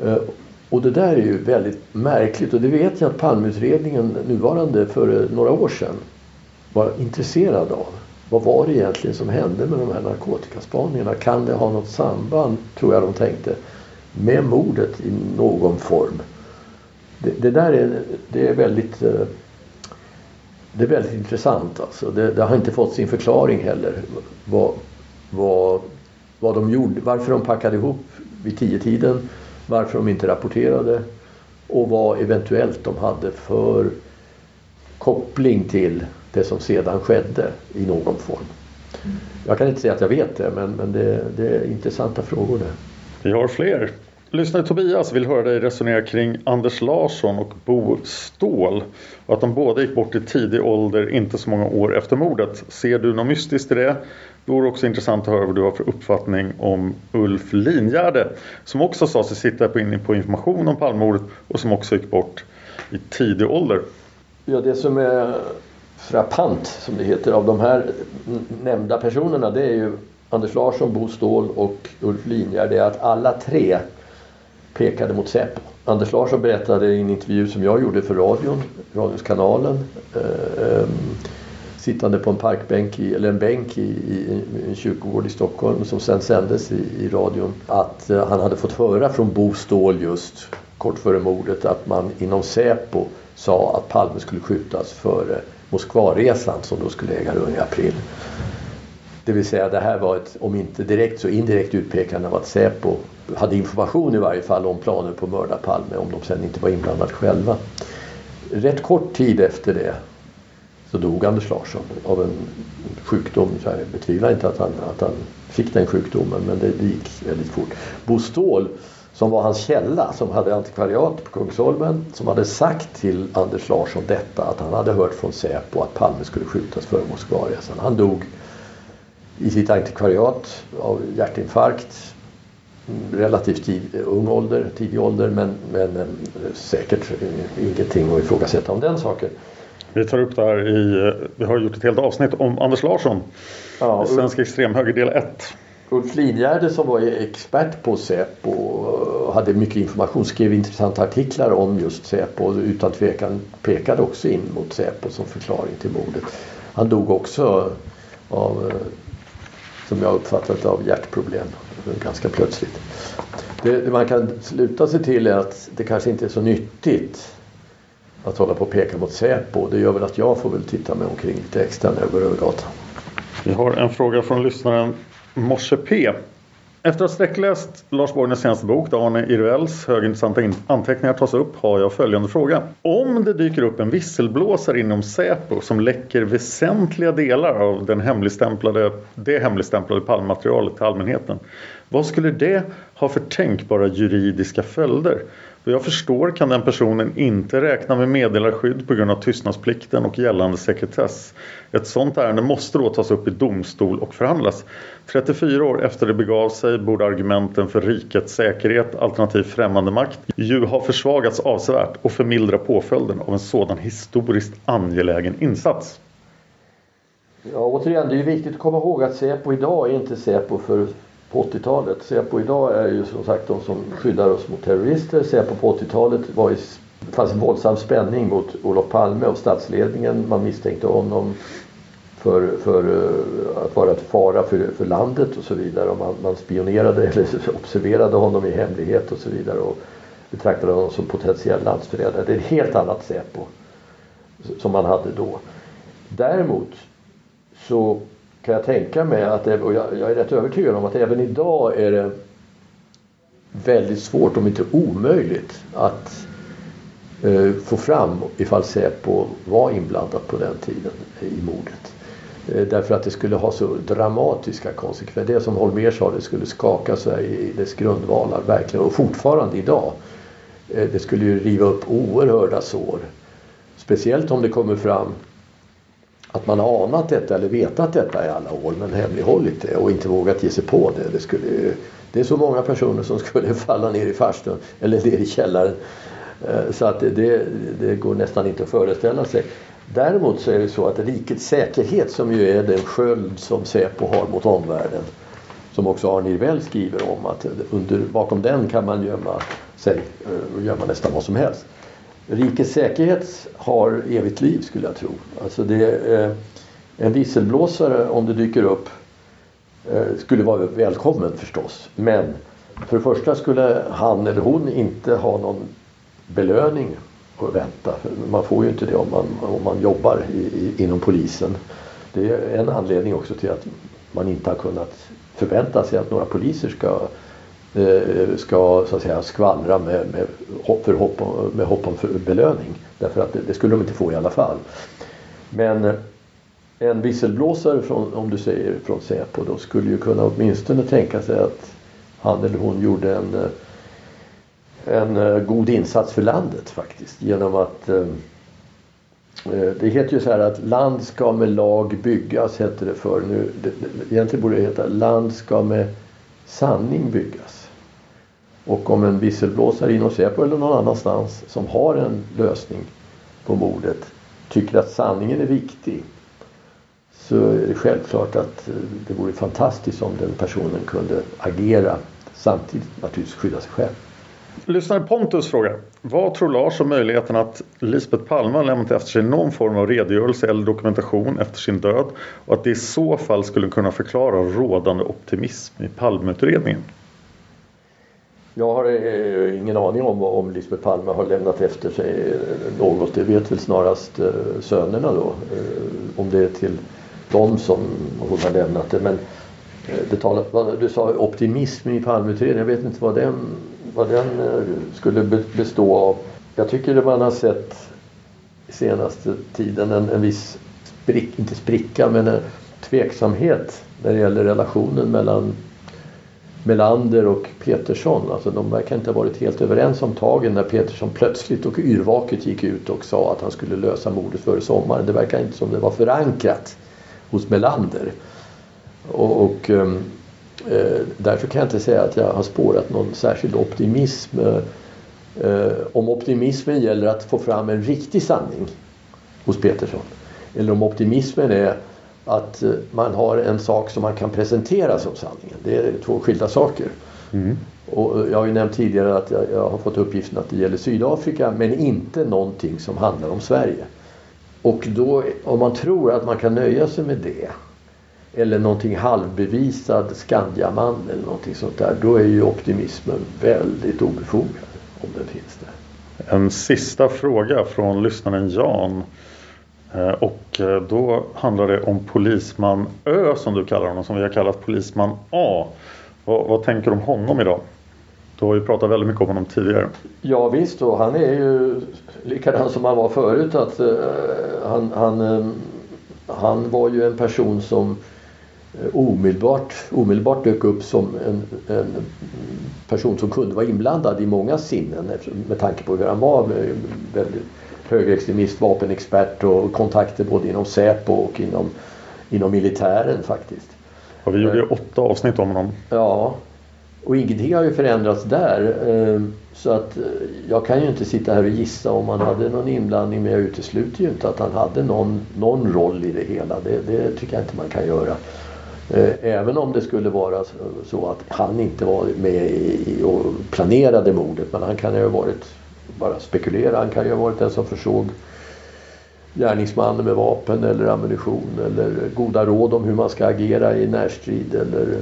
Eh, och det där är ju väldigt märkligt och det vet jag att Palmeutredningen, nuvarande, för några år sedan var intresserad av. vad var det egentligen som hände med de här narkotikaspaningarna? Kan det ha något samband, tror jag de tänkte, med mordet i någon form? Det, det där är, det är väldigt eh, det är väldigt intressant alltså. Det, det, har inte fått sin förklaring heller. Vad, vad, vad de gjorde, varför de packade ihop vid tiden varför de inte rapporterade och vad eventuellt de hade för koppling till det som sedan skedde i någon form. Jag kan inte säga att jag vet det men, men det, det är intressanta frågor det. Vi har fler. Lyssnare Tobias vill höra dig resonera kring Anders Larsson och Bo Ståhl och att de båda gick bort i tidig ålder inte så många år efter mordet. Ser du något mystiskt i det? Det vore också intressant att höra vad du har för uppfattning om Ulf Lingärde som också sa sig sitta på, inne på information om Palmemordet och som också gick bort i tidig ålder. Ja, det som är frappant som det heter av de här nämnda personerna det är ju Anders Larsson, Bo Ståhl och Ulf Lingärde Det är att alla tre pekade mot Säpo. Anders Larsson berättade i en intervju som jag gjorde för radion, Radioskanalen eh, eh, sittande på en parkbänk, i, eller en bänk i, i, en kyrkogård i Stockholm som sen sändes i, i radion att eh, han hade fått höra från Bo Ståhl just kort före mordet att man inom Säpo sa att Palme skulle skjutas före Moskvaresan som då skulle äga rum i april. Det vill säga det här var ett, om inte direkt så indirekt utpekande av att Säpo hade information i varje fall om planer på att mörda Palme om de sen inte var inblandade själva. Rätt kort tid efter det så dog Anders Larsson av en sjukdom. Så jag betvivlar inte att han, att han fick den sjukdomen men det gick väldigt fort. Bo Ståhl som var hans källa som hade antikvariat på Kungsholmen som hade sagt till Anders Larsson detta att han hade hört från Säpo att Palme skulle skjutas före Moskvaresan. Alltså, han dog i sitt antikvariat av hjärtinfarkt relativt ung ålder, tidig ålder men, men eh, säkert ingenting att ifrågasätta om den saken. Vi tar upp det här i, eh, vi har gjort ett helt avsnitt om Anders Larsson. Ja, Svensk extremhöger del 1. Ulf Lidgärde som var expert på Säpo och hade mycket information, skrev intressanta artiklar om just Säpo och utan tvekan pekade också in mot Säpo som förklaring till mordet. Han dog också av, eh, som jag uppfattat av hjärtproblem ganska plötsligt. Det man kan sluta sig till är att det kanske inte är så nyttigt att hålla på och peka mot Säpo. Det gör väl att jag får väl titta mig omkring lite extra när jag går över gatan. Vi har en fråga från lyssnaren Morse P. Efter att ha sträckläst Lars Borgners senaste bok där Arne Iruells högintressanta anteckningar tas upp har jag följande fråga. Om det dyker upp en visselblåsare inom Säpo som läcker väsentliga delar av den hemligstämplade, det hemligstämplade Palmmaterialet till allmänheten. Vad skulle det ha för tänkbara juridiska följder? Vad jag förstår kan den personen inte räkna med meddelarskydd på grund av tystnadsplikten och gällande sekretess. Ett sådant ärende måste då tas upp i domstol och förhandlas. 34 år efter det begav sig borde argumenten för rikets säkerhet alternativt främmande makt ju ha försvagats avsevärt och förmildra påföljden av en sådan historiskt angelägen insats. Ja, återigen, det är viktigt att komma ihåg att Säpo idag är inte Säpo för på 80-talet. Säpo idag är ju som sagt de som skyddar oss mot terrorister. Säpo på 80-talet var i, det fanns en våldsam spänning mot Olof Palme och statsledningen. Man misstänkte honom för, för eh, att vara ett fara för, för landet och så vidare. Och man, man spionerade eller observerade honom i hemlighet och så vidare och betraktade honom som potentiell landsförrädare. Det är ett helt annat Säpo som man hade då. Däremot så kan jag tänka mig att, och jag, jag, är rätt övertygad om att även idag är det väldigt svårt, om inte omöjligt, att eh, få fram ifall Säpo var inblandat på den tiden i mordet. Eh, därför att det skulle ha så dramatiska konsekvenser. Det som Holmér sa, det skulle skaka Sverige i dess grundvalar, verkligen. Och fortfarande idag. Eh, det skulle ju riva upp oerhörda sår. Speciellt om det kommer fram att man har anat detta eller vetat detta i alla år men hemlighållit det och inte vågat ge sig på det. Det, skulle, det är så många personer som skulle falla ner i farstun eller ner i källaren eh, så att det, det, går nästan inte att föreställa sig. Däremot så är det så att rikets säkerhet som ju är den sköld som Säpo har mot omvärlden som också Arne Irwell skriver om att under, bakom den kan man gömma sig eh, och gömma nästan vad som helst. Rikets säkerhet har evigt liv skulle jag tro. Alltså det, eh, En visselblåsare om det dyker upp eh, skulle vara välkommen förstås. Men för det första skulle han eller hon inte ha någon belöning att vänta. Man får ju inte det om man, om man jobbar i, i, inom polisen. Det är en anledning också till att man inte har kunnat förvänta sig att några poliser ska Eh, ska så att säga skvallra med, med, hopp, för hopp om, med hopp om belöning. Därför att det, det, skulle de inte få i alla fall. Men eh, en visselblåsare från, om du säger från Säpo då skulle ju kunna åtminstone tänka sig att han eller hon gjorde en, eh, en god insats för landet faktiskt genom att det heter ju så här att land ska med lag byggas hette det för nu. Egentligen borde det heta land ska med sanning byggas. Och om en visselblåsare inom Säpo eller någon annanstans som har en lösning på mordet tycker att sanningen är viktig så är det självklart att eh, det vore fantastiskt om den personen kunde agera samtidigt naturligtvis skydda sig själv. Lyssnare Pontus frågar. Vad tror Lars om möjligheten att Lisbeth Palme har lämnat efter sig någon form av redogörelse eller dokumentation efter sin död och att det i så fall skulle kunna förklara rådande optimism i Palmeutredningen? Jag har eh, ingen aning om om Lisbeth Palme har lämnat efter sig eh, något. Det vet väl snarast eh, sönerna då. Eh, om det är till dem som hon har lämnat det. Men eh, det talas, du sa optimism i Palmeutredningen. Jag vet inte vad den, vad den eh, skulle bestå av. Jag tycker att man har sett senaste tiden en, en viss, sprick, inte spricka, men en tveksamhet när det gäller relationen mellan Melander och Petersson. Alltså de verkar inte ha varit helt överens om tagen när Petersson plötsligt och yrvaket gick ut och sa att han skulle lösa mordet före sommaren. Det verkar inte som det var förankrat hos Melander. Och, och ehm, eh, därför kan jag inte säga att jag har spårat någon särskild optimism. Eh, eh, om optimismen gäller att få fram en riktig sanning hos Petersson. Eller om optimismen är att eh, man har en sak som man kan presentera som sanningen. Det är två skilda saker. Mm. Och eh, jag har ju nämnt tidigare att jag, jag, har fått uppgiften att det gäller Sydafrika men inte någonting som handlar om Sverige. Och då om man tror att man kan nöja sig med det eller någonting halvbevisad Skandiaman eller någonting sånt där då är ju optimismen väldigt obefogad om den finns där. En sista fråga från lyssnaren Jan. Eh, och eh, då handlar det om polisman Ö som du kallar honom, som vi har kallat polisman A. Vad, vad tänker du om honom idag? Du har ju pratat väldigt mycket om honom tidigare. Ja visst och han är ju likadan som han var förut. Att, uh, han, han, uh, han var ju en person som omedelbart, omedelbart dök upp som en, en person som kunde vara inblandad i många sinnen med tanke på hur han var. Väldigt, högerextremist, vapenexpert och kontakter både inom Säpo och inom, inom militären faktiskt. Och vi gjorde ju eh. åtta avsnitt om honom. Ja, och ingenting har ju förändrats där. Eh, så att eh, jag kan ju inte sitta här och gissa om han hade någon inblandning men jag utesluter ju inte att han hade någon, någon roll i det hela. Det, det tycker jag inte man kan göra. Även om det skulle vara så att han inte var med i och planerade mordet men han kan ju ha varit bara spekulera. Han kan ju ha varit den som försåg gärningsmannen med vapen eller ammunition eller goda råd om hur man ska agera i närstrid. Eller,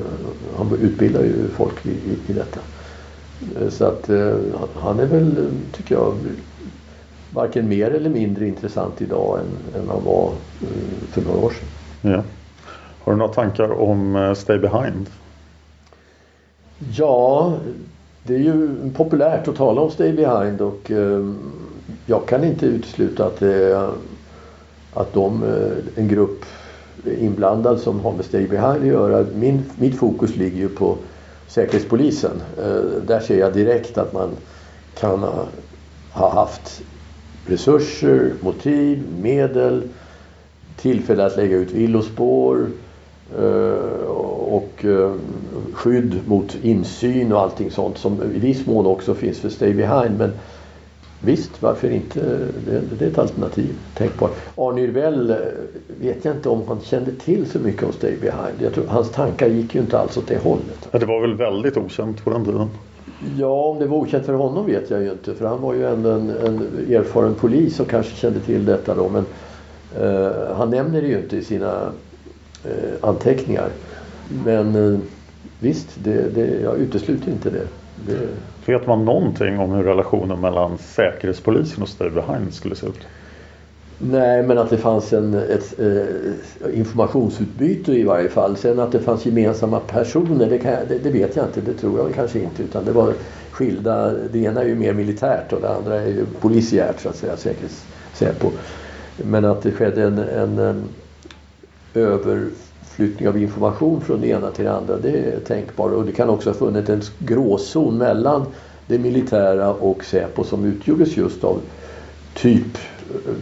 han utbildar ju folk i, i, i detta. Så att eh, han är väl, tycker jag, varken mer eller mindre intressant idag än, än han var eh, för några år sedan. Ja. Har du några tankar om eh, Stay Behind? Ja, det är ju populärt att tala om Stay Behind och eh, jag kan inte utesluta att, det, att de, eh, en grupp inblandad som har med Stay Behind att göra. Min, mitt fokus ligger ju på Säkerhetspolisen. Där ser jag direkt att man kan ha, ha haft resurser, motiv, medel, tillfälle att lägga ut villospår och skydd mot insyn och allting sånt som i viss mån också finns för Stay Behind. Men visst, varför inte? Det, det är ett alternativ tänkbart. Arne Yrvell eh, vet jag inte om han kände till så mycket om Stay Behind. Jag tror, hans tankar gick ju inte alls åt det hållet. Ja, det var väl väldigt okänt på den tiden? Ja, om det var okänt för honom vet jag ju inte. För han var ju ändå en, en erfaren polis och kanske kände till detta då. Men Eh, han nämner det ju inte i sina eh, anteckningar. Men eh, visst, det, det, jag utesluter inte det. det. Vet man någonting om hur relationen mellan Säkerhetspolisen och Stay Behind skulle se ut? Nej, men att det fanns en, ett eh, informationsutbyte i varje fall. Sen att det fanns gemensamma personer, det, kan, det, det, vet jag inte. Det tror jag kanske inte. Utan det var skilda. Det ena är ju mer militärt och det andra är ju polisiärt så att säga, säkerhetssäpo. Men att det skedde en, en, en flyttning av information från det ena till det andra, det är tänkbart. Och det kan också ha funnits en gråzon mellan det militära och Säpo som utgjordes just av typ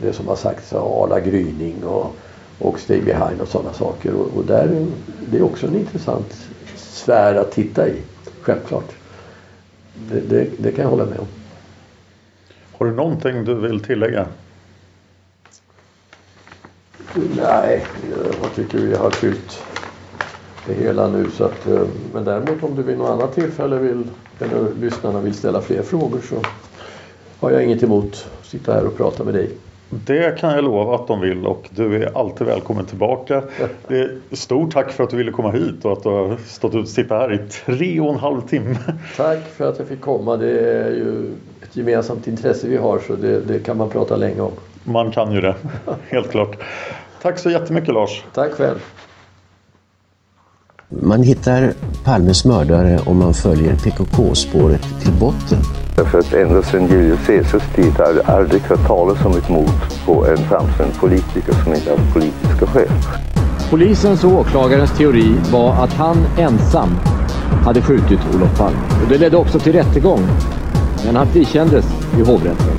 det som har sagts av Arla Gryning och, och Stay Behind och sådana saker. Och, och där, det är också en intressant sfär att titta i, självklart. Det, det, det kan jag hålla med om. Har du någonting du vill tillägga? Nej, jag tycker vi har fyllt det hela nu. Så att, eh, men däremot om du vid något annat tillfälle vill, eller lyssnarna vill ställa fler frågor så har jag inget emot att sitta här och prata med dig. Det kan jag lova att de vill och du är alltid välkommen tillbaka. Stort tack för att du ville komma hit och att du har stått ut och sitta här i tre och en halv timme. Tack för att jag fick komma. Det är ju ett gemensamt intresse vi har så det, det kan man prata länge om. Man kan ju det, helt klart. Tack så jättemycket Lars. Tack själv. Man hittar Palmes mördare om man följer PKK-spåret till botten. För att ända sedan Julius Caesars tid har det aldrig hört talas om ett mord på en framstående politiker som inte haft politiska skäl. Polisens och åklagarens teori var att han ensam hade skjutit Olof Palme. Och det ledde också till rättegång. Men han frikändes i hovrätten.